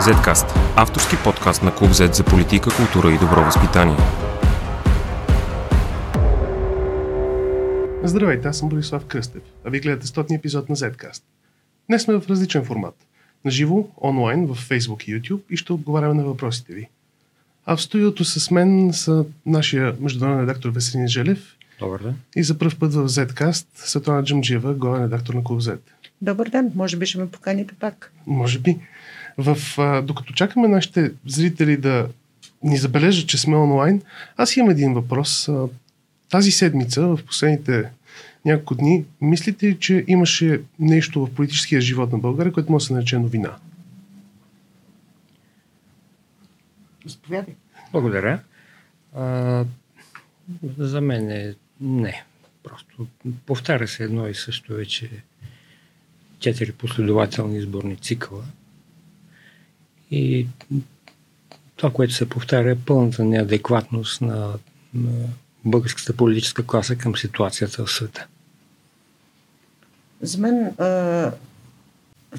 Zcast – авторски подкаст на Клуб Z за политика, култура и добро възпитание. Здравейте, аз съм Борислав Кръстев, а ви гледате стотния епизод на Zcast. Днес сме в различен формат. Наживо, онлайн, в Facebook и YouTube и ще отговаряме на въпросите ви. А в студиото с мен са нашия международен редактор Веселин Желев Добър ден. и за първ път в Zcast Светлана Джамджиева, главен редактор на Клуб Z. Добър ден, може би ще ме поканите пак. Може би. В, а, докато чакаме нашите зрители да ни забележат, че сме онлайн, аз имам един въпрос. А, тази седмица, в последните няколко дни, мислите ли, че имаше нещо в политическия живот на България, което може да се нарече новина? Заповядай. Благодаря. А, за мен е не. Просто повтаря се едно и също вече четири последователни изборни цикъла. И това, което се повтаря е пълната неадекватност на, българската политическа класа към ситуацията в света. За мен а,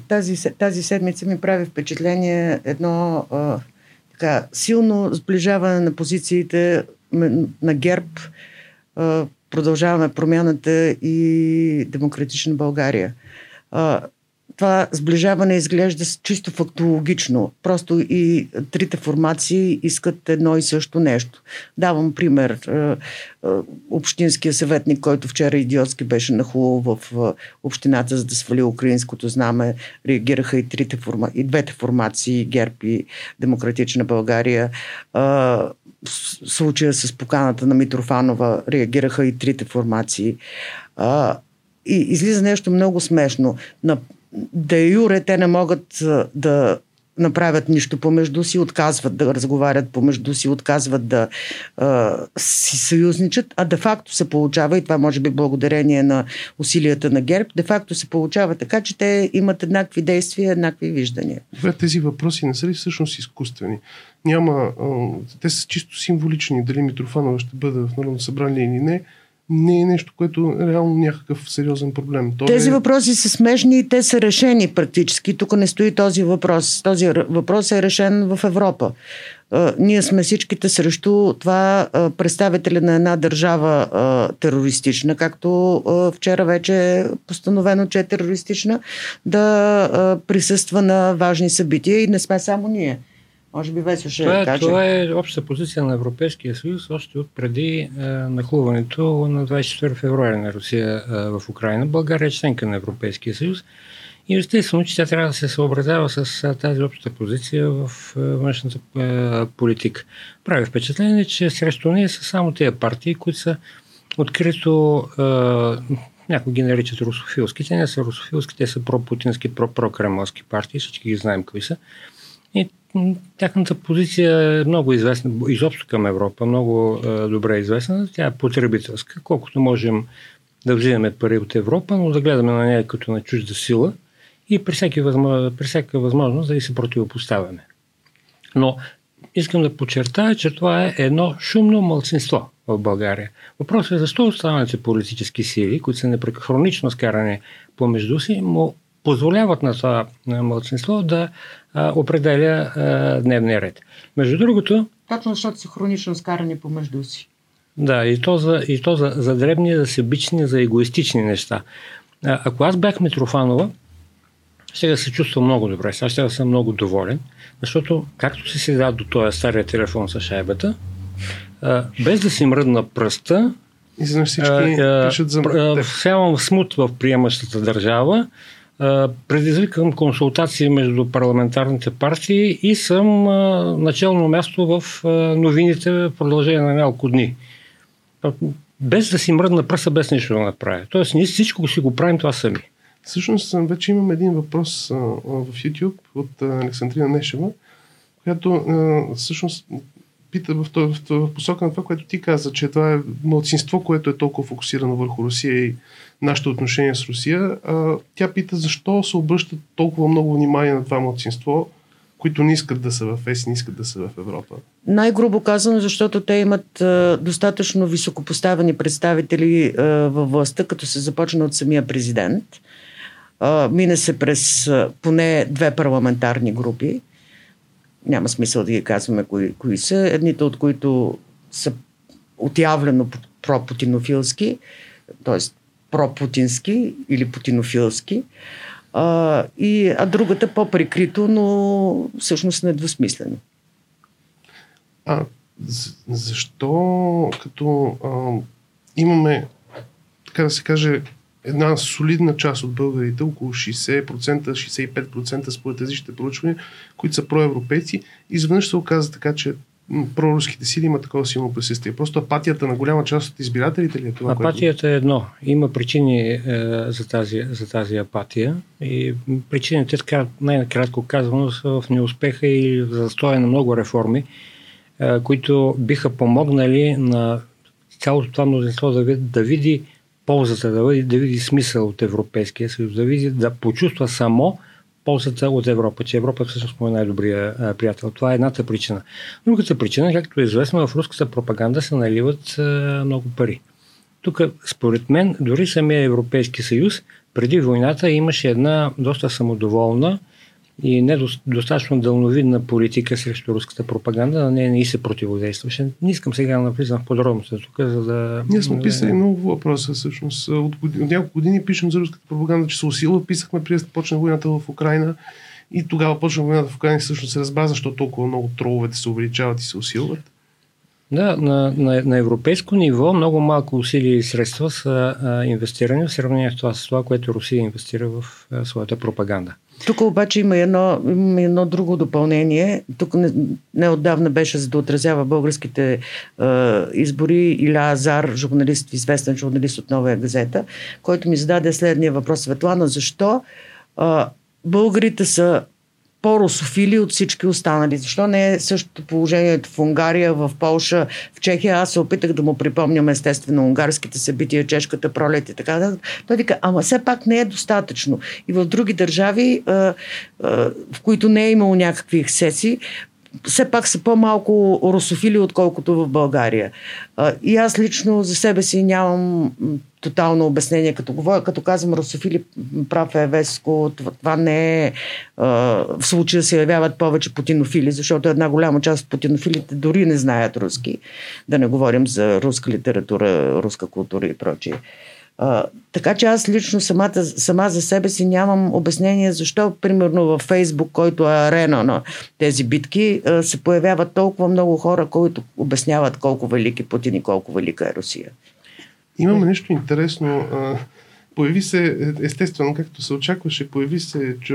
тази, тази седмица ми прави впечатление едно така, силно сближаване на позициите на ГЕРБ, продължаваме промяната и демократична България. Това сближаване изглежда чисто фактологично. Просто и трите формации искат едно и също нещо. Давам пример. А, а, Общинския съветник, който вчера идиотски беше нахлул в а, общината, за да свали украинското знаме, реагираха и, трите форма... и двете формации, ГЕРБ и Демократична България. С- случая с поканата на Митрофанова реагираха и трите формации. И излиза нещо много смешно. На де юре те не могат да направят нищо помежду си, отказват да разговарят помежду си, отказват да а, си съюзничат, а де-факто се получава, и това може би благодарение на усилията на ГЕРБ, де-факто се получава така, че те имат еднакви действия, еднакви виждания. Добре, тези въпроси не са ли всъщност изкуствени? Няма, а, те са чисто символични. Дали Митрофанова ще бъде в Народно събрание или не, не е нещо, което е реално някакъв сериозен проблем. То Тези е... въпроси са смешни и те са решени практически. Тук не стои този въпрос. Този въпрос е решен в Европа. Ние сме всичките срещу това представители на една държава терористична, както вчера вече е постановено, че е терористична, да присъства на важни събития и не сме само ние. Може би Весо ще Това е, каже. това е обща позиция на Европейския съюз още от преди е, нахлуването на 24 февруари на Русия е, в Украина. България е членка на Европейския съюз и естествено, че тя трябва да се съобразява с е, тази обща позиция в е, външната е, политика. Прави впечатление, че срещу нея са само тези партии, които са открито някои ги наричат русофилски. Те не са русофилски, те са пропутински, про- прокремълски партии, всички ги знаем кои са. И тяхната позиция е много известна, изобщо към Европа, много е, добре известна. Тя е потребителска. Колкото можем да взимаме пари от Европа, но да гледаме на нея като на чужда сила и при, всеки възмо... при всяка възможност да й се противопоставяме. Но искам да подчертая, че това е едно шумно мълцинство в България. Въпросът е защо останалите политически сили, които са непрекронично скарани помежду си, му позволяват на това а, мълцинство да а, определя а, дневния ред. Между другото, Точно защото са хронично скарани помежду си. да, и то за, и то за, за дребни, за себични, за егоистични неща. А, ако аз бях Митрофанова, сега се чувствам много добре, сега ще съм много доволен, защото както си седа до този стария телефон с шайбата, а, без да си мръдна пръста, Изведнъж всички а, а, пишат за всявам смут в приемащата държава, предизвикам консултации между парламентарните партии и съм начално място в новините в продължение на няколко дни. Без да си мръдна пръста, без нищо да направя. Тоест, ние всичко си го правим това сами. Всъщност, вече имам един въпрос в YouTube от Александрина Нешева, която всъщност пита в, в, в посока на това, което ти каза, че това е младсинство, което е толкова фокусирано върху Русия и нашето отношение с Русия. А, тя пита защо се обръща толкова много внимание на това младсинство, които не искат да са в ЕС, не искат да са в Европа. Най-грубо казано, защото те имат а, достатъчно високопоставени представители а, във властта, като се започна от самия президент. А, мине се през а, поне две парламентарни групи. Няма смисъл да ги казваме кои, кои са, едните от които са отявлено пропутинофилски, т.е. пропутински или путинофилски, а, и, а другата по-прикрито, но всъщност недвусмислено. А защо като а, имаме, така да се каже, една солидна част от българите, около 60%, 65% според различните проучвания, които са проевропейци, изведнъж се оказа така, че проруските сили има такова силно присъствие. Просто апатията на голяма част от избирателите ли е това? Апатията което... е едно. Има причини е, за, тази, за тази апатия и причините, така най-накратко казано, са в неуспеха и застоя на много реформи, е, които биха помогнали на цялото това мнозинство да да види ползата, да види, да види смисъл от Европейския съюз, да види, да почувства само ползата от Европа, че Европа всъщност е най-добрия приятел. Това е едната причина. Другата причина, както е известно, в руската пропаганда се наливат а, много пари. Тук, според мен, дори самия Европейски съюз преди войната имаше една доста самодоволна и недостатъчно дълновидна политика срещу руската пропаганда, на нея не и се противодействаше. Не искам сега да навлизам в подробности тук, за да... Ние сме писали много въпроса, всъщност. От, от няколко години пишем за руската пропаганда, че се усилва. Писахме преди да почне войната в Украина. И тогава почна войната в Украина и всъщност се разбра защо толкова много троловете се увеличават и се усилват. Да, на, на, на европейско ниво много малко усилия и средства са а, инвестирани в сравнение с това, с това, което Русия инвестира в а, своята пропаганда. Тук обаче има едно, има едно друго допълнение. Тук не, неотдавна беше за да отразява българските е, избори Иля Азар, журналист, известен журналист от Новия газета, който ми зададе следния въпрос. Светлана, защо е, българите са по-русофили от всички останали. Защо не е същото положението в Унгария, в Полша, в Чехия? Аз се опитах да му припомням естествено унгарските събития, чешката пролет и така. Той вика, ама все пак не е достатъчно. И в други държави, в които не е имало някакви ексеси, все пак са по-малко русофили, отколкото в България. И аз лично за себе си нямам тотално обяснение. Като, говоря, като казвам русофили, прав е Веско, това не е в случая се явяват повече путинофили, защото една голяма част от путинофилите дори не знаят руски. Да не говорим за руска литература, руска култура и прочие. А, така че аз лично самата, сама за себе си нямам обяснение защо, примерно във Фейсбук, който е арена на тези битки, се появяват толкова много хора, които обясняват колко велики Путин и колко велика е Русия. Имаме нещо интересно. Появи се, естествено, както се очакваше, появи се че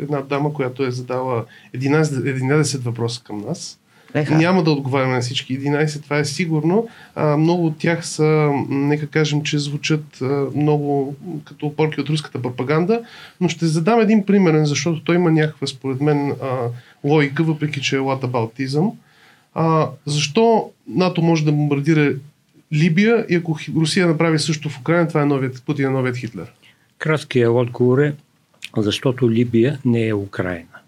една дама, която е задала 11, 11 въпроса към нас Еха. Няма да отговаряме на всички 11, това е сигурно. А, много от тях са, нека кажем, че звучат а, много като опорки от руската пропаганда, но ще задам един примерен, защото той има някаква, според мен, а, логика, въпреки че е латабалтизъм. А, защо НАТО може да бомбардира Либия и ако Русия направи също в Украина, това е новият, Путин е новият Хитлер? Краткият отговор е, защото Либия не е Украина.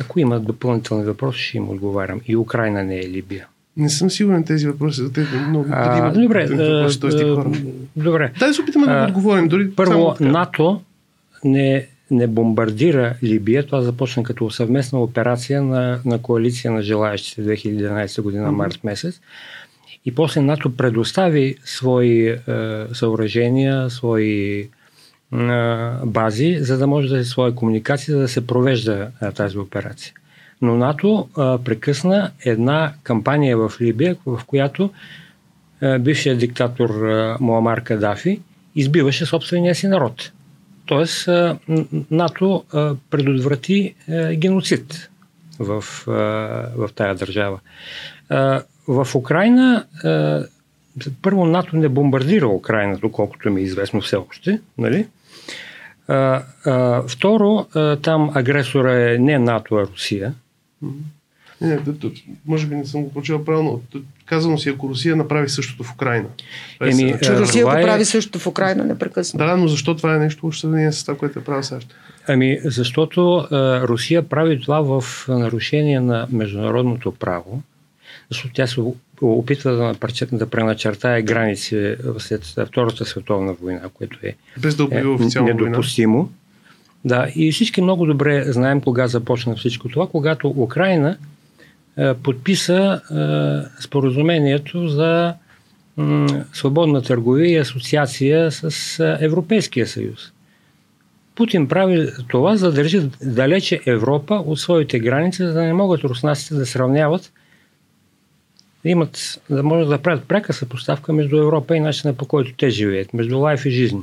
Ако има допълнителни въпроси, ще им отговарям. И Украина не е Либия. Не съм сигурен тези въпроси. Те много а, добре, въпроси, а, добре. Дай да се опитаме да отговорим. Дори първо, НАТО не, не бомбардира Либия. Това започна като съвместна операция на, на коалиция на желаящите 2011 година, март месец. И после НАТО предостави свои е, съоръжения, свои бази, за да може да е своя комуникация, за да се провежда а, тази операция. Но НАТО а, прекъсна една кампания в Либия, в която а, бившият диктатор а, Муамар Кадафи избиваше собствения си народ. Тоест а, НАТО а, предотврати а, геноцид в, а, в тая държава. В Украина а, първо НАТО не бомбардира Украина, доколкото ми е известно все още, нали? А, а, второ, а, там агресора е не НАТО, а Русия. Не, може би не съм го прочел правилно. Казано си, ако Русия направи същото в Украина. Еми, че Русия го е... прави същото в Украина непрекъснато. Да, но защо това е нещо в сравнение с това, което е правил САЩ? Ами, защото а, Русия прави това в нарушение на международното право, защото тя се опитва да, да преначертае граници след Втората световна война, което е, Без да е недопустимо. Война. Да, и всички много добре знаем кога започна всичко това, когато Украина е, подписа е, споразумението за м, свободна търговия и асоциация с е, Европейския съюз. Путин прави това, за да държи далече Европа от своите граници, за да не могат руснаците да сравняват, да имат, да може да правят пряка съпоставка между Европа и начина по който те живеят, между лайф и жизни.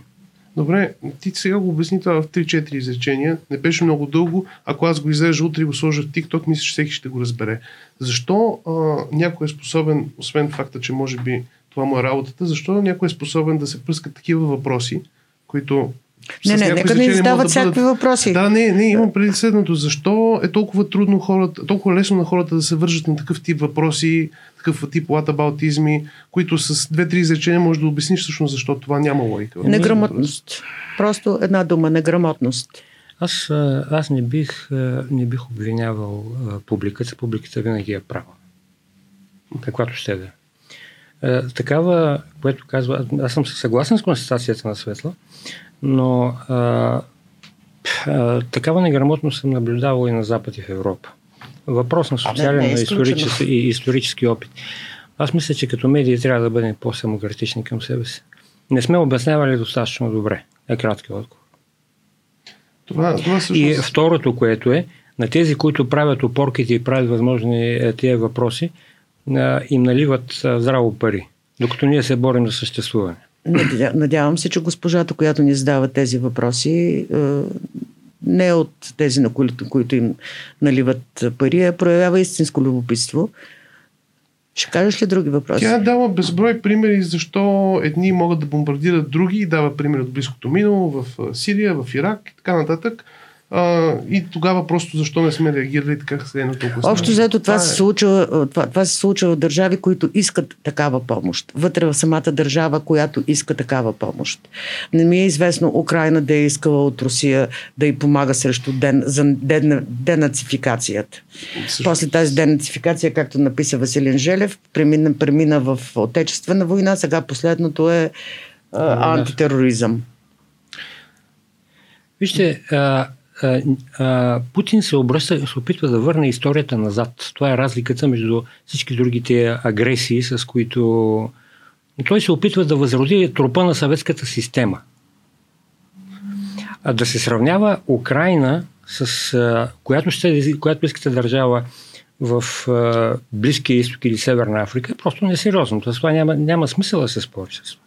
Добре, ти сега го обясни това в 3-4 изречения. Не беше много дълго. Ако аз го изрежа утре и го сложа в TikTok, мисля, че всеки ще го разбере. Защо а, някой е способен, освен факта, че може би това му е работата, защо някой е способен да се пръска такива въпроси, които не, не, нека не всякакви да бъдат... въпроси. Да, не, не, имам преди следното. Защо е толкова трудно хората, толкова лесно на хората да се вържат на такъв тип въпроси, такъв тип латабалтизми, които с две-три изречения може да обясниш всъщност защо това няма логика. Неграмотност. Просто една дума, неграмотност. Аз, аз не, бих, не бих обвинявал публиката. Публиката винаги е права. Каквато ще да е. Такава, което казва, аз съм съгласен с констатацията на Светла, но а, а, такава неграмотност съм наблюдавал и на Запад и в Европа. Въпрос на социален не, не е исторически, и исторически опит. Аз мисля, че като медии трябва да бъдем по-самократични към себе си. Не сме обяснявали достатъчно добре. Е кратки отговор. Това, това всъщност... И второто, което е, на тези, които правят опорките и правят възможни е, тия въпроси, им наливат здраво пари, докато ние се борим за съществуване. Надявам се, че госпожата, която ни задава тези въпроси, е, не от тези, на които, които им наливат пари, а проявява истинско любопитство. Ще кажеш ли други въпроси? Тя дава безброй примери защо едни могат да бомбардират други и дава примери от близкото минало в Сирия, в Ирак и така нататък. А, и тогава просто защо не сме реагирали така се на толкова Общо взето това, това, се е... случва, това, това се случва в държави, които искат такава помощ. Вътре в самата държава, която иска такава помощ. Не ми е известно Украина да е искала от Русия да й помага срещу ден, за ден, денацификацията. Също... После тази денацификация, както написа Василин Желев, премина, премина в Отечествена война, сега последното е а, антитероризъм. Вижте, а, Путин се обръща, се опитва да върне историята назад. Това е разликата между всички другите агресии, с които той се опитва да възроди трупа на съветската система. А да се сравнява Украина с която, ще, която искате държава в Близкия изток или Северна Африка, е просто несериозно. Това няма, няма смисъл да се спори с това.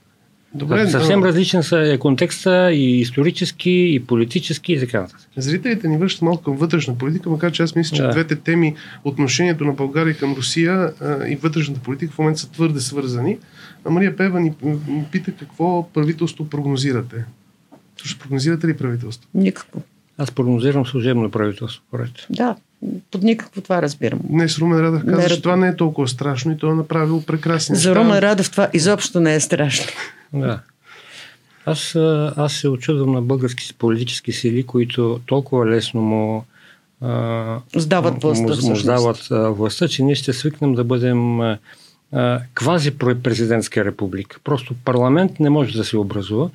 Добре, Съвсем но... различен са е контекста и исторически, и политически, и така нататък. Зрителите ни връщат малко към вътрешна политика, макар че аз мисля, че да. двете теми, отношението на България към Русия а, и вътрешната политика в момента са твърде свързани. А Мария Пева ни пита какво правителство прогнозирате. Ще прогнозирате ли правителство? Никакво. Аз прогнозирам служебно правителство. Поред. Да, под никакво това разбирам. Днес Румен Радев каза, не, че това не е толкова страшно и той е направил прекрасни За Румен Радев това изобщо не е страшно. Да. Аз, аз се очудвам на български политически сили, които толкова лесно му сдават властта. Му, му сдават властта, че ние ще свикнем да бъдем а, квази президентска република. Просто парламент не може да се образува.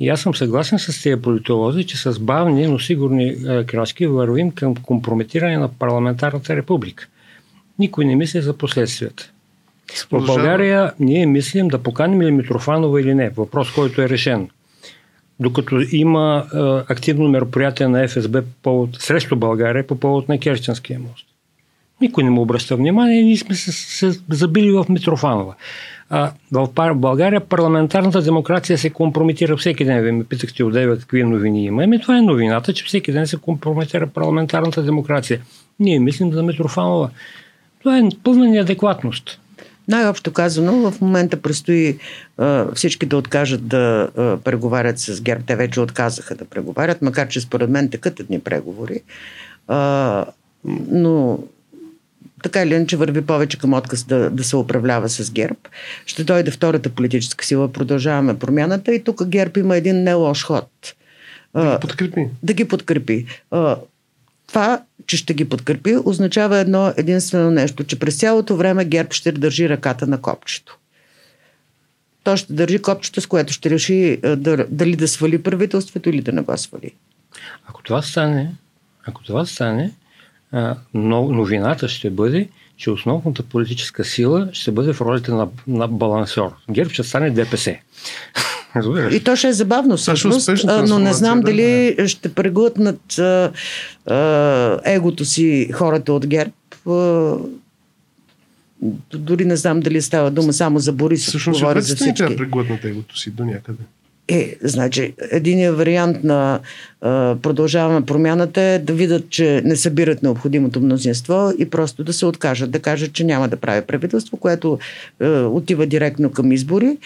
И аз съм съгласен с тези политолози, че с бавни, но сигурни крачки вървим към компрометиране на парламентарната република. Никой не мисли за последствията. В България ние мислим да поканим ли Митрофанова или не. Въпрос, който е решен. Докато има е, активно мероприятие на ФСБ по повод, срещу България по повод на Керченския мост. Никой не му обръща внимание ние сме се, се забили в Митрофанова. А, в България парламентарната демокрация се компрометира всеки ден. Вие ме питахте от какви новини има. Ами това е новината, че всеки ден се компрометира парламентарната демокрация. Ние мислим за Митрофанова. Това е пълна неадекватност. Най-общо казано, в момента предстои а, всички да откажат да а, преговарят с ГЕРБ. Те вече отказаха да преговарят, макар че според мен такът едни преговори. А, но така или иначе върви повече към отказ да, да се управлява с ГЕРБ. Ще дойде втората политическа сила, продължаваме промяната и тук ГЕРБ има един не лош ход. Да ги подкрепи. Да ги подкрепи. Това, че ще ги подкрепи, означава едно единствено нещо, че през цялото време ГЕРБ ще държи ръката на копчето. То ще държи копчето, с което ще реши дали да свали правителството или да не го свали. Ако това стане, ако това стане, но новината ще бъде, че основната политическа сила ще бъде в ролите на, на балансьор. ГЕРБ ще стане ДПС. И то ще е забавно всъщност, но не знам да, дали да. ще преглътнат а, а, егото си хората от ГЕРБ. А, дори не знам дали става дума само за Борис. Всъщност, говори за всички. Всъщност, преглътнат егото си до някъде. Е, значи, единият вариант на а, продължаваме промяната е да видят, че не събират необходимото мнозинство и просто да се откажат, да кажат, че няма да прави правителство, което а, отива директно към избори.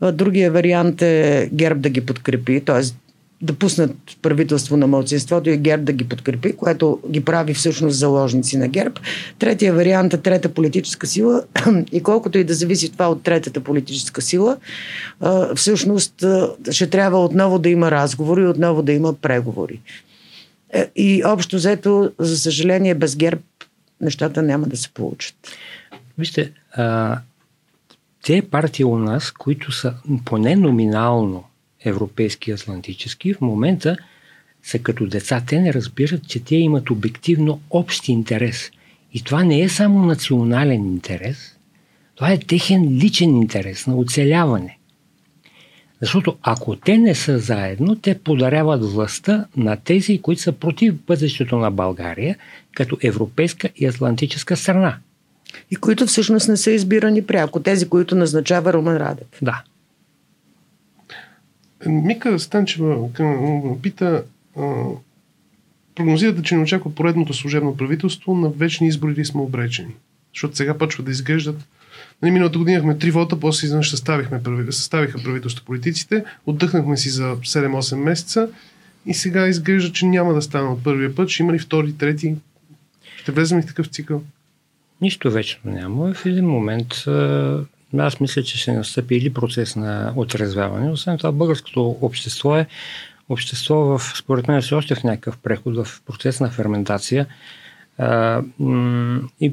А, другия вариант е ГЕРБ да ги подкрепи, т.е да пуснат правителство на мълцинството и ГЕРБ да ги подкрепи, което ги прави всъщност заложници на ГЕРБ. Третия вариант е трета политическа сила и колкото и да зависи това от третата политическа сила, всъщност ще трябва отново да има разговори, отново да има преговори. Е, и общо взето, за съжаление, без ГЕРБ нещата няма да се получат. Вижте, а, те партии у нас, които са поне номинално европейски и атлантически, в момента са като деца. Те не разбират, че те имат обективно общ интерес. И това не е само национален интерес, това е техен личен интерес на оцеляване. Защото ако те не са заедно, те подаряват властта на тези, които са против бъдещето на България, като европейска и атлантическа страна. И които всъщност не са избирани пряко. Тези, които назначава Румен Радев. Да. Мика Станчева пита, прогнозирате, че не очаква поредното служебно правителство, на вечни избори ли сме обречени? Защото сега почва да изглеждат Нали, миналата година имахме три вота, после изведнъж съставихме, съставиха правителство политиците, отдъхнахме си за 7-8 месеца и сега изглежда, че няма да стане от първия път. Ще има ли втори, трети? Ще влезем ли в такъв цикъл? Нищо вечно няма. В един момент аз мисля, че ще настъпи или процес на отрезвяване. Освен това, българското общество е общество в, според мен, все още в някакъв преход, в процес на ферментация. И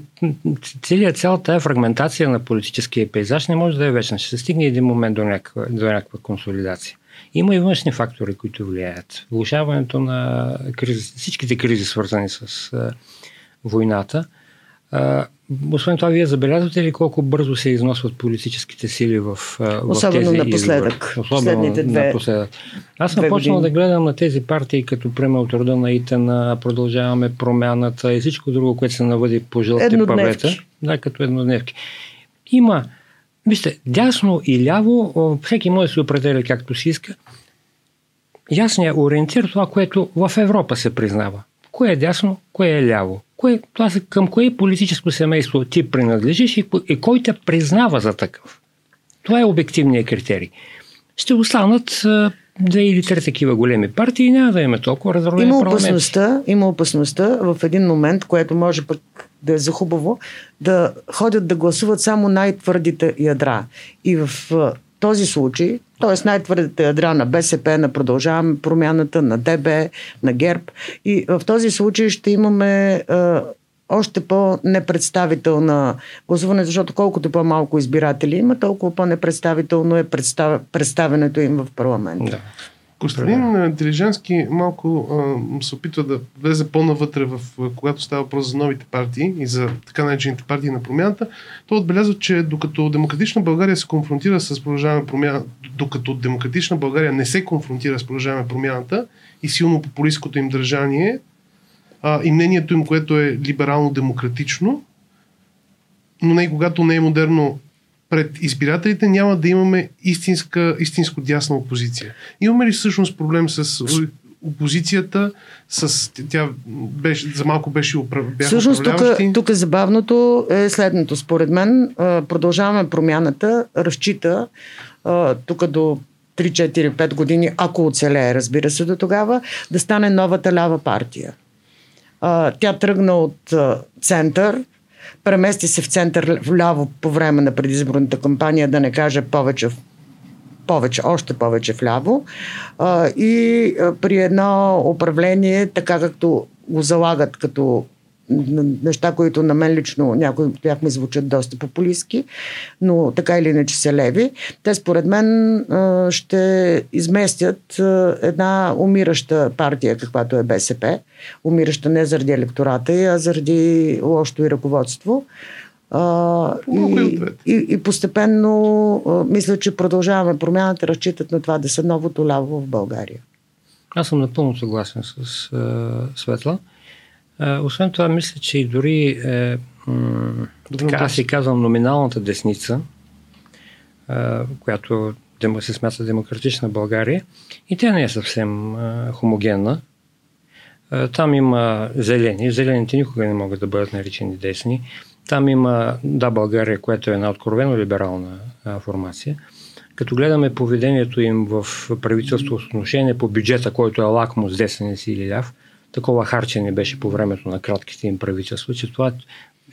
целият, цялата тази фрагментация на политическия пейзаж не може да е вечна. Ще се стигне един момент до някаква, до някаква консолидация. Има и външни фактори, които влияят. Влушаването на кризи, всичките кризи, свързани с войната. Освен това, вие забелязвате ли колко бързо се износват политическите сили в, в Особено тези напоследък. Особено две, напоследък. Аз съм почнал да гледам на тези партии, като приема от рода на ИТАНА, продължаваме промяната и всичко друго, което се навъди по жълтите павета. Да, като еднодневки. Има, вижте, дясно и ляво, всеки може да се определя както си иска. Ясният ориентир, това, което в Европа се признава. Кое е дясно, кое е ляво кое, това към кое политическо семейство ти принадлежиш и, и кой те признава за такъв. Това е обективният критерий. Ще останат две или три такива големи партии и няма да има толкова разровени има опасността, има опасността в един момент, което може пък да е за хубаво, да ходят да гласуват само най-твърдите ядра. И в този случай, т.е. най-твърдите ядра на БСП, на Продължаваме промяната, на ДБ, на ГЕРБ. И в този случай ще имаме е, още по-непредставителна гласуване, защото колкото по-малко избиратели има, толкова по-непредставително е представ... представенето им в парламента. Да. Костадин Дилижански малко а, се опитва да влезе по-навътре, в, когато става въпрос за новите партии и за така наречените партии на промяната. Той отбелязва, че докато Демократична България се конфронтира с продължаване промяна, докато Демократична България не се конфронтира с продължаване промяната и силно популистското им държание а, и мнението им, което е либерално-демократично, но не и когато не е модерно пред избирателите няма да имаме истинска, истинско дясна опозиция. Имаме ли всъщност проблем с опозицията, с, тя беше, за малко беше управляващи? Всъщност тук, тук забавното е следното. Според мен продължаваме промяната, разчита тук до 3-4-5 години, ако оцелее, разбира се, до тогава, да стане новата лява партия. Тя тръгна от център, премести се в център вляво по време на предизборната кампания, да не кажа повече повече, още повече вляво. и при едно управление, така както го залагат като неща, които на мен лично някои от тях ми звучат доста популистски, но така или иначе са леви. Те според мен ще изместят една умираща партия, каквато е БСП. Умираща не заради електората, а заради лошото и ръководство. А, и, и, и постепенно а, мисля, че продължаваме промяната, разчитат на това да са новото ляво в България. Аз съм напълно съгласен с а, Светла. А, освен това, мисля, че и дори е, м- така, аз си казвам номиналната десница, а, която се смята демократична България, и тя не е съвсем а, хомогенна. А, там има зелени. Зелените никога не могат да бъдат наричани десни. Там има Да България, която е една откровено либерална а, формация. Като гледаме поведението им в правителство с отношение по бюджета, който е лакмус десен си или ляв, такова харчене беше по времето на кратките им правителства, че това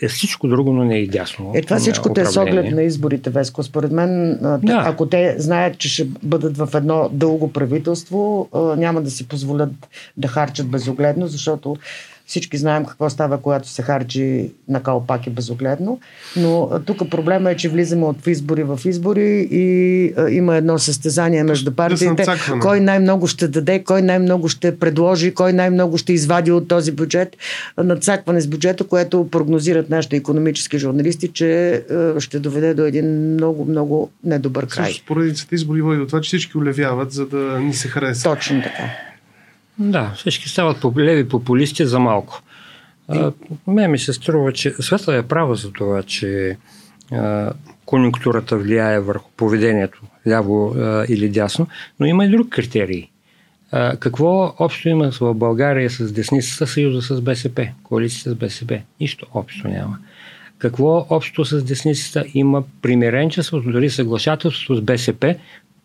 е всичко друго, но не е и дясно. Е, това всичко е с оглед на изборите, Веско. Според мен, да. ако те знаят, че ще бъдат в едно дълго правителство, няма да си позволят да харчат безогледно, защото всички знаем какво става, когато се харчи на калпак и безогледно. Но тук проблема е, че влизаме от избори в избори и а, има едно състезание между партиите. Да кой най-много ще даде, кой най-много ще предложи, кой най-много ще извади от този бюджет. Надцакване с бюджета, което прогнозират нашите економически журналисти, че а, ще доведе до един много, много недобър край. Също поредицата избори води до това, че всички улевяват, за да ни се хареса. Точно така. Да, всички стават леви популисти за малко. А, ме ми се струва, че Светла е права за това, че а, конюнктурата влияе върху поведението, ляво а, или дясно, но има и друг критерий. А, какво общо има в България с десницата съюза с БСП, коалиция с БСП? Нищо общо няма. Какво общо с десницата има примиренчество, дори съглашателство с БСП,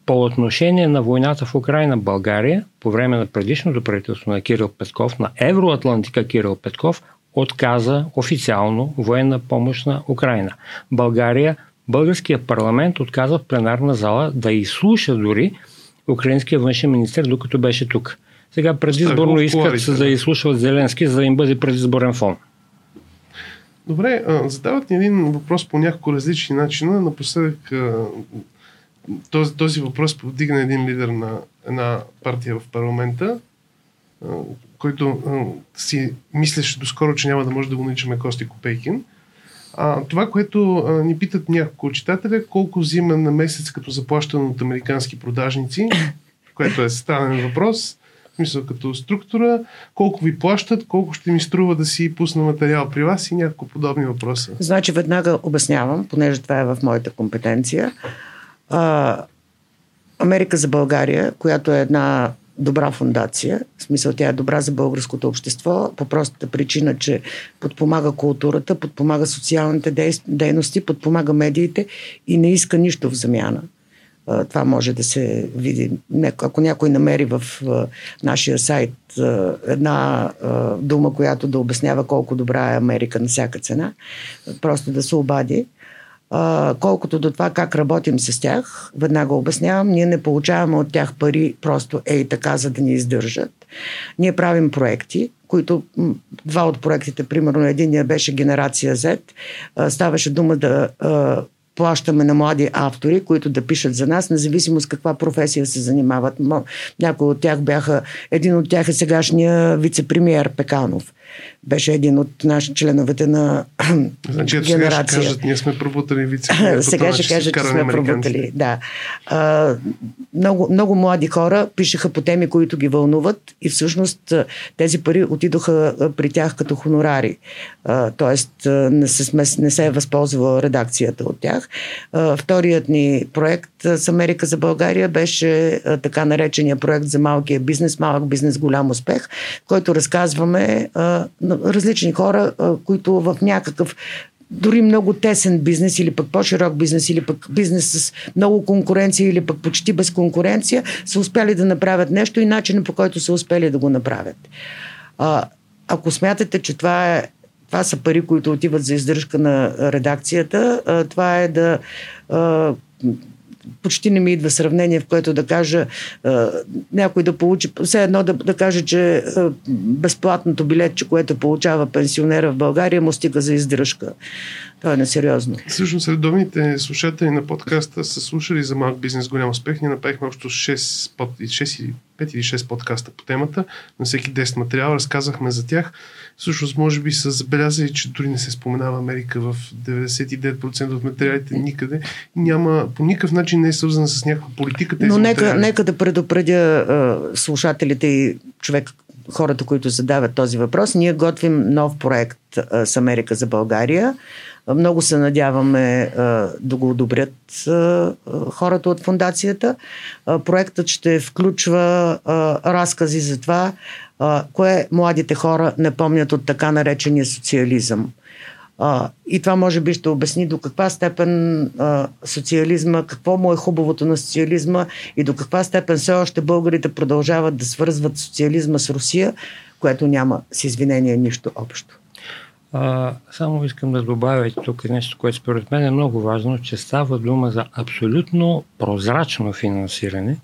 по отношение на войната в Украина, България, по време на предишното правителство на Кирил Петков, на Евроатлантика Кирил Петков, отказа официално военна помощ на Украина. България, българския парламент отказа в пленарна зала да изслуша дори украинския външен министр, докато беше тук. Сега предизборно искат да изслушват Зеленски, за да им бъде предизборен фон. Добре, задават ни един въпрос по няколко различни начина. Напоследък този, този въпрос повдигна един лидер на една партия в парламента, който си мислеше доскоро, че няма да може да го наричаме Кости Копейкин. А, това, което а, ни питат няколко читателя, колко взима на месец като заплащане от американски продажници, което е станен въпрос, мисля като структура, колко ви плащат, колко ще ми струва да си пусна материал при вас и няколко подобни въпроса. Значи веднага обяснявам, понеже това е в моята компетенция а, Америка за България, която е една добра фундация. В смисъл, тя е добра за българското общество, по простата причина, че подпомага културата, подпомага социалните дейности, подпомага медиите и не иска нищо в замяна. Това може да се види. Ако някой намери в нашия сайт една дума, която да обяснява колко добра е Америка на всяка цена, просто да се обади. Колкото до това как работим с тях, веднага обяснявам, ние не получаваме от тях пари просто ей така, за да ни издържат. Ние правим проекти, които два от проектите, примерно единия беше Генерация Z, ставаше дума да плащаме на млади автори, които да пишат за нас, независимо с каква професия се занимават. Някои от тях бяха, един от тях е сегашния вице-премьер Пеканов беше един от наши членовете на значи, генерация. Сега ще кажат, ние сме пробутали вице Сега ще кажат, че сме пробутали, да. А, много, много млади хора пишеха по теми, които ги вълнуват и всъщност тези пари отидоха при тях като хонорари. А, тоест не се, не се е възползвала редакцията от тях. Вторият ни проект с Америка за България беше така наречения проект за малкия бизнес, малък бизнес, голям успех, който разказваме различни хора, които в някакъв дори много тесен бизнес или пък по-широк бизнес или пък бизнес с много конкуренция или пък почти без конкуренция са успели да направят нещо и начинът по който са успели да го направят. А, ако смятате, че това е това са пари, които отиват за издръжка на редакцията. Това е да почти не ми идва сравнение, в което да кажа а, някой да получи, все едно да, да каже, че а, безплатното билетче, което получава пенсионера в България, му стига за издръжка. Това е несериозно. Всъщност, редовните слушатели на подкаста са слушали за малък бизнес голям успех. Ние направихме общо 6, 6 5 или 6 подкаста по темата. На всеки 10 материала разказахме за тях. Всъщност, може би са забелязали, че дори не се споменава Америка в 99% от материалите никъде. Няма, по никакъв начин не е свързана с някаква политика. Тези Но нека, нека да предупредя а, слушателите и човек, хората, които задават този въпрос. Ние готвим нов проект а, с Америка за България. Много се надяваме да го одобрят хората от фундацията. Проектът ще включва разкази за това, кое младите хора не помнят от така наречения социализъм. А, и това може би ще обясни до каква степен а, социализма, какво му е хубавото на социализма и до каква степен все още българите продължават да свързват социализма с Русия, което няма с извинение нищо общо. А, само искам да добавя тук нещо, което според мен е много важно, че става дума за абсолютно прозрачно финансиране,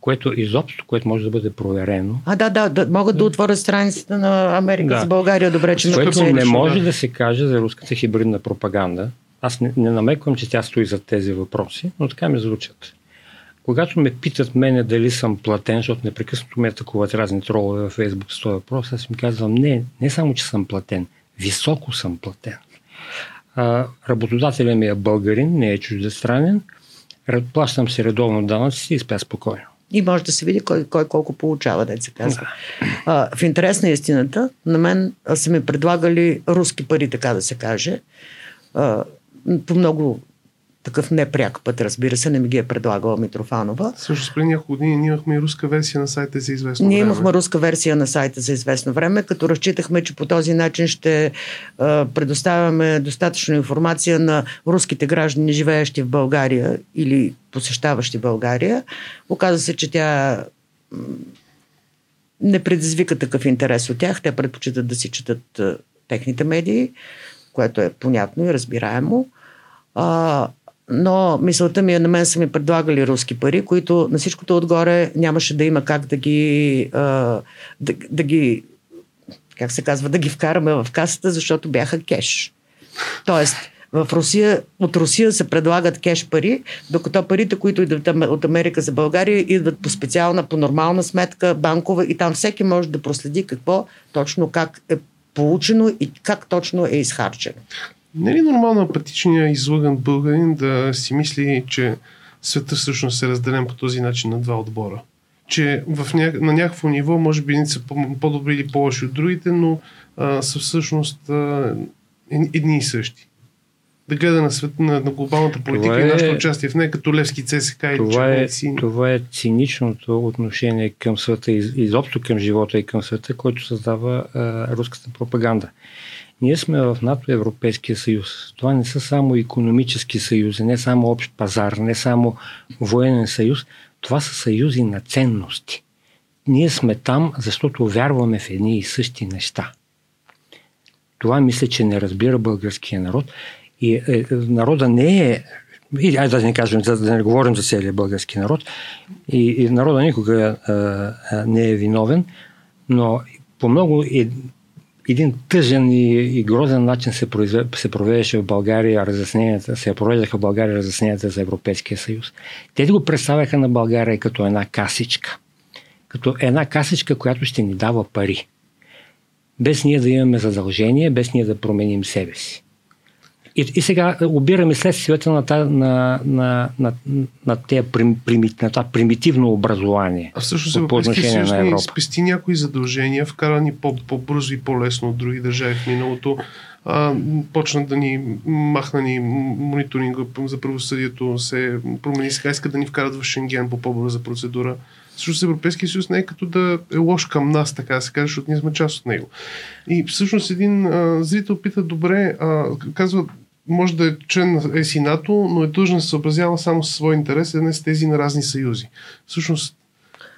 което изобщо, което може да бъде проверено. А, да, да, да могат да отворят страницата на Америка да. с България, добре, че което не може да. да се каже за руската хибридна пропаганда. Аз не, не намеквам, че тя стои за тези въпроси, но така ми звучат. Когато ме питат мене дали съм платен, защото непрекъснато ме атакуват разни тролове във Фейсбук с този въпрос, аз им казвам не, не само, че съм платен, високо съм платен. А, работодателя ми е българин, не е чуждестранен, плащам се редовно данъци и спя спокойно. И може да се види кой, кой колко получава, да се казва. А, в интерес на истината, на мен са ми предлагали руски пари, така да се каже, а, по много такъв непряк път, разбира се, не ми ги е предлагала Митрофанова. Също преди няколко години ние имахме и руска версия на сайта за известно ние време. Ние имахме руска версия на сайта за известно време, като разчитахме, че по този начин ще а, предоставяме достатъчно информация на руските граждани, живеещи в България или посещаващи България. Оказва се, че тя не предизвика такъв интерес от тях. Те предпочитат да си четат а, техните медии, което е понятно и разбираемо. А, но мисълта ми е, на мен са ми предлагали руски пари, които на всичкото отгоре нямаше да има как да ги, да, да ги как се казва, да ги вкараме в касата, защото бяха кеш. Тоест, в Русия, от Русия се предлагат кеш пари, докато парите, които идват от Америка за България, идват по специална, по нормална сметка, банкова и там всеки може да проследи какво точно как е получено и как точно е изхарчено. Не е ли нормално апатичният излъган българин да си мисли, че света всъщност е разделен по този начин на два отбора? Че в ня... на някакво ниво, може би, са по-добри или по-лоши от другите, но а, са всъщност а, едни и същи. Да гледа на, свет, на, на глобалната политика това и нашето е... участие в нея като Левски ЦСК и това е, това е циничното отношение към света, изобщо към живота и към света, който създава а, руската пропаганда. Ние сме в НАТО Европейския съюз. Това не са само економически съюзи, не само общ пазар, не само военен съюз. Това са съюзи на ценности. Ние сме там, защото вярваме в едни и същи неща. Това мисля, че не разбира българския народ. И е, народа не е айде да не кажем, да, да не говорим за целия български народ. И, и народа никога а, а, не е виновен, но по много е, един тъжен и, и грозен начин се, произве, се провеждаше в България разясненията, се провеждаха в България разясненията за Европейския съюз. Те го представяха на България като една касичка. Като една касичка, която ще ни дава пари. Без ние да имаме задължение, без ние да променим себе си. И, и сега обираме следствията на, та, на, на, на, на, тя, на това примитивно образование. А всъщност по отношение на Европа. спести някои задължения, вкарани по, по-бързо и по-лесно от други държави в миналото. А, почнат да ни махна ни мониторинга за правосъдието, се промени сега, искат да ни вкарат в Шенген по по-бърза процедура. Всъщност Европейския съюз не е като да е лош към нас, така да се каже, защото ние сме част от него. И всъщност един а, зрител пита, добре, а, казва, може да е член на ЕСИ НАТО, но е длъжен да се съобразява само със своя интерес, а не с тези на разни съюзи. Всъщност,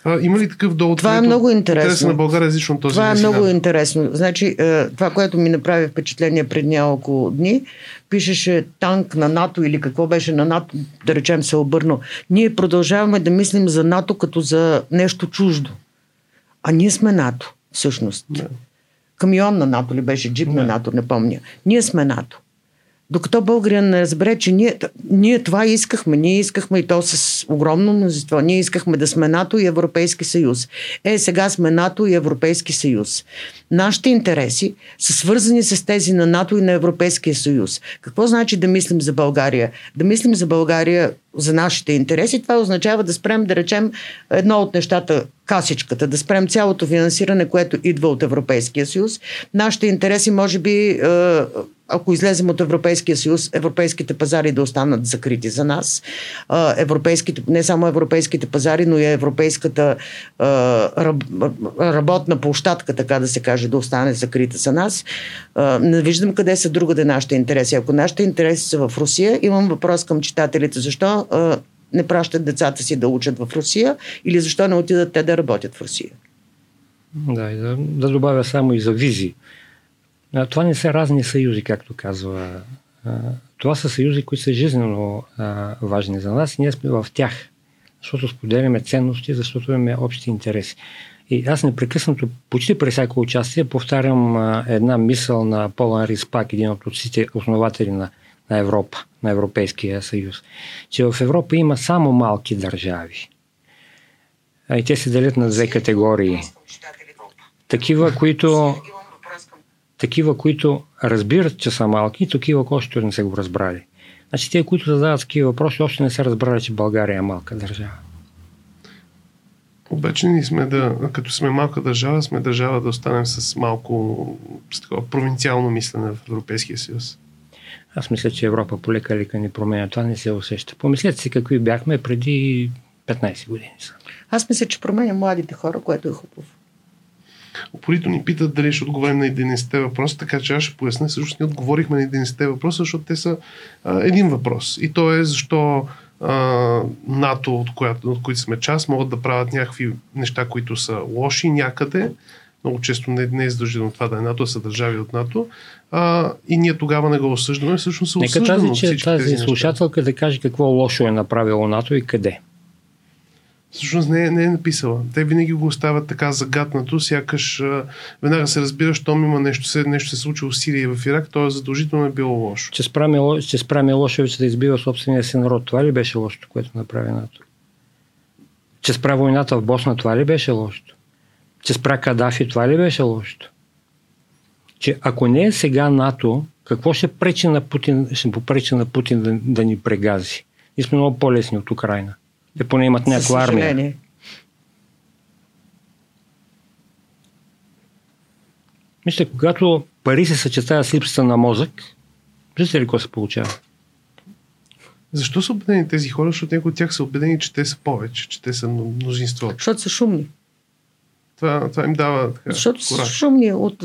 А, има ли такъв довод? Това е много интересно. на България различно този Това е много интересно. Значи, е, това, което ми направи впечатление пред няколко дни, пишеше танк на НАТО или какво беше на НАТО, да речем се обърно. Ние продължаваме да мислим за НАТО като за нещо чуждо. А ние сме НАТО, всъщност. Да. Камион на НАТО ли беше, джип да. на НАТО, не помня. Ние сме НАТО. Докато българин не разбере, че ние, ние това искахме. Ние искахме и то с огромно мнозинство. Ние искахме да сме НАТО и Европейски съюз. Е, сега сме НАТО и Европейски съюз. Нашите интереси са свързани с тези на НАТО и на Европейския съюз. Какво значи да мислим за България? Да мислим за България за нашите интереси, това означава да спрем, да речем, едно от нещата, касичката, да спрем цялото финансиране, което идва от Европейския съюз. Нашите интереси, може би, е, ако излезем от Европейския съюз, европейските пазари да останат закрити за нас. Европейските, не само европейските пазари, но и европейската работна площадка, така да се каже, да остане закрита за нас. Не виждам къде са другаде нашите интереси. Ако нашите интереси са в Русия, имам въпрос към читателите. Защо не пращат децата си да учат в Русия или защо не отидат те да работят в Русия? Да, и да, да добавя само и за визи. Това не са разни съюзи, както казва. Това са съюзи, които са жизненно важни за нас ние сме в тях, защото споделяме ценности, защото имаме общи интереси. И аз непрекъснато, почти при всяко участие, повтарям една мисъл на Полан Риспак, един от отците, основатели на, на Европа, на Европейския съюз, че в Европа има само малки държави. И те се делят на две категории. Такива, които такива, които разбират, че са малки и такива, които не са го разбрали. Значи те, които задават такива въпроси, още не са разбрали, че България е малка държава. Обаче ние сме да, като сме малка държава, сме държава да останем с малко с такова провинциално мислене в Европейския съюз. Аз мисля, че Европа полека лека ни променя. Това не се усеща. Помислете си какви бяхме преди 15 години. Аз мисля, че променя младите хора, което е хубаво. Упорито ни питат дали ще отговорим на 11-те въпроса, така че аз ще поясня. Всъщност ние отговорихме на 11-те въпроса, защото те са а, един въпрос. И то е защо а, НАТО, от, която, от които сме част, могат да правят някакви неща, които са лоши някъде. Много често не, не е задължено това да е НАТО, а са държави от НАТО. А, и ние тогава не го осъждаме, всъщност се Нека тази, че тази слушателка да каже какво лошо е направило НАТО и къде всъщност не е, не е написала. Те винаги го оставят така загаднато, сякаш а, веднага се разбира, щом има нещо, се, нещо се случило в Сирия и в Ирак, то е задължително е било лошо. Че спраме, че спраме Лошевич да избива собствения си народ. Това ли беше лошото, което направи НАТО? Че спра войната в Босна, това ли беше лошото? Че спра Кадафи, това ли беше лошото? Че ако не е сега НАТО, какво ще пречи на Путин, ще попречи на Путин да, да ни прегази? Ние сме много по-лесни от Украина. Те поне имат някаква армия. Мисля, когато пари се съчетават с липсата на мозък, виждате ли какво се получава? Защо са убедени тези хора? Защото някои от тях са убедени, че те са повече, че те са мнозинство. Защото са шумни. Това, това им дава така, Защото са шумни. От,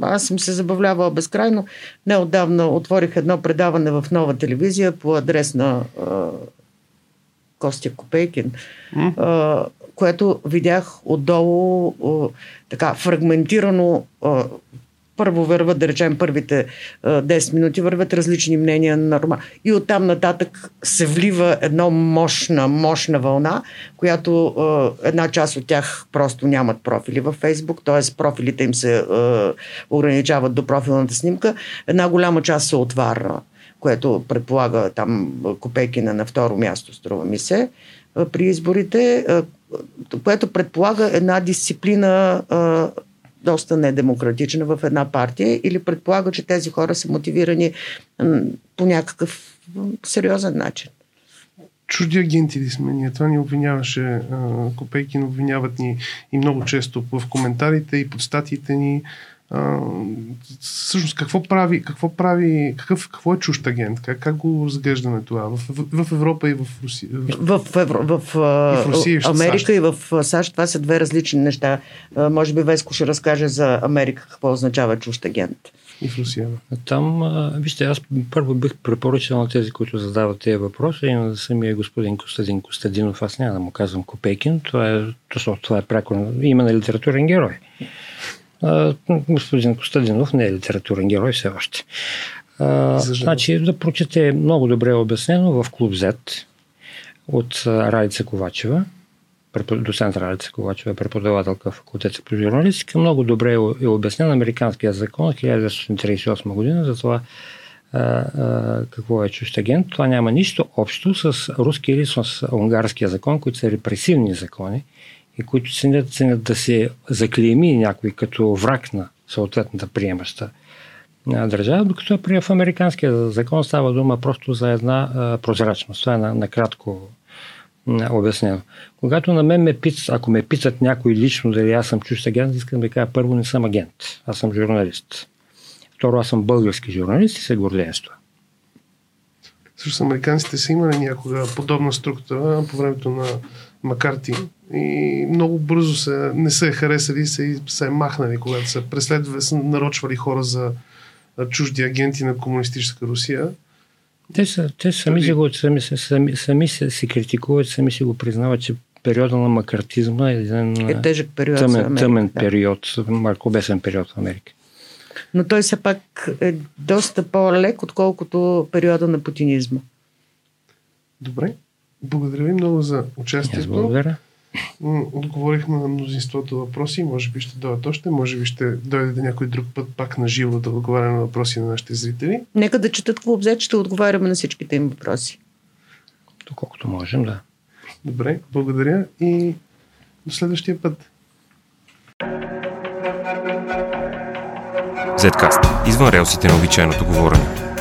аз съм се забавлявала безкрайно. Неодавна отворих едно предаване в нова телевизия по адрес на Костя Копейкин, mm. а, което видях отдолу а, така фрагментирано. А, първо върват, да речем, първите а, 10 минути върват различни мнения на Рома. И оттам нататък се влива една мощна, мощна вълна, която една част от тях просто нямат профили във Фейсбук, т.е. профилите им се ограничават до профилната снимка. Една голяма част се отваря което предполага там Копейкина на второ място, струва ми се, при изборите, което предполага една дисциплина доста недемократична в една партия или предполага, че тези хора са мотивирани по някакъв сериозен начин. Чужди агенти ли сме ние? Това ни обвиняваше Копейкин, обвиняват ни и много често в коментарите и под статиите ни А, всъщност, какво прави, какво прави, какъв, какво е чужд агент? Как, как го разглеждаме това? В, в, в Европа и в Русия? В, в, в, в, в, Русия, в Америка САЩ. и в САЩ това са две различни неща. Може би Веско ще разкаже за Америка какво означава чужд агент. И в Русия. Там, вижте, аз първо бих препоръчал на тези, които задават тези въпроси и на самия господин Костадин Костадинов. Аз няма да му казвам Копейкин. Това е, това е пряко име на литературен герой. Господин Костадинов не е литературен герой все още. А, значи да прочете много добре е обяснено в Клуб Z от Ралица Ковачева, доцент Ралица Ковачева, преподавателка в факултета по журналистика. Много добре е обяснен американския закон 1938 година за това какво е чужд агент. Това няма нищо общо с руски или с унгарския закон, които са репресивни закони и които ценят, ценят да се заклейми някой като враг на съответната приемаща държава, докато при в американския закон става дума просто за една а, прозрачност. Това е накратко на, обяснено. Когато на мен ме питат, ако ме питат някой лично дали аз съм чужд агент, искам да кажа първо не съм агент, аз съм журналист. Второ, аз съм български журналист и се гордея с това. Също американците са имали някога подобна структура по времето на Макарти и много бързо се, не са е харесали се и са е махнали, когато са преследвали, са нарочвали хора за чужди агенти на комунистическа Русия. Те, са, те сами, си го, сами, сами, сами се, се критикуват, сами си го признават, че периода на макартизма е един е тежък период тъмен, Америка, тъмен да. период, маркобесен период в Америка. Но той все пак е доста по-лек, отколкото периода на путинизма. Добре. Благодаря ви много за участието. благодаря. Отговорихме на мнозинството въпроси. Може би ще дойдат още, може би ще дойде някой друг път пак на живо да отговаря на въпроси на нашите зрители. Нека да четат клуб Z, ще отговаряме на всичките им въпроси. Доколкото можем, да. Добре, благодаря и до следващия път. Zcast. Извън релсите на обичайното говорене.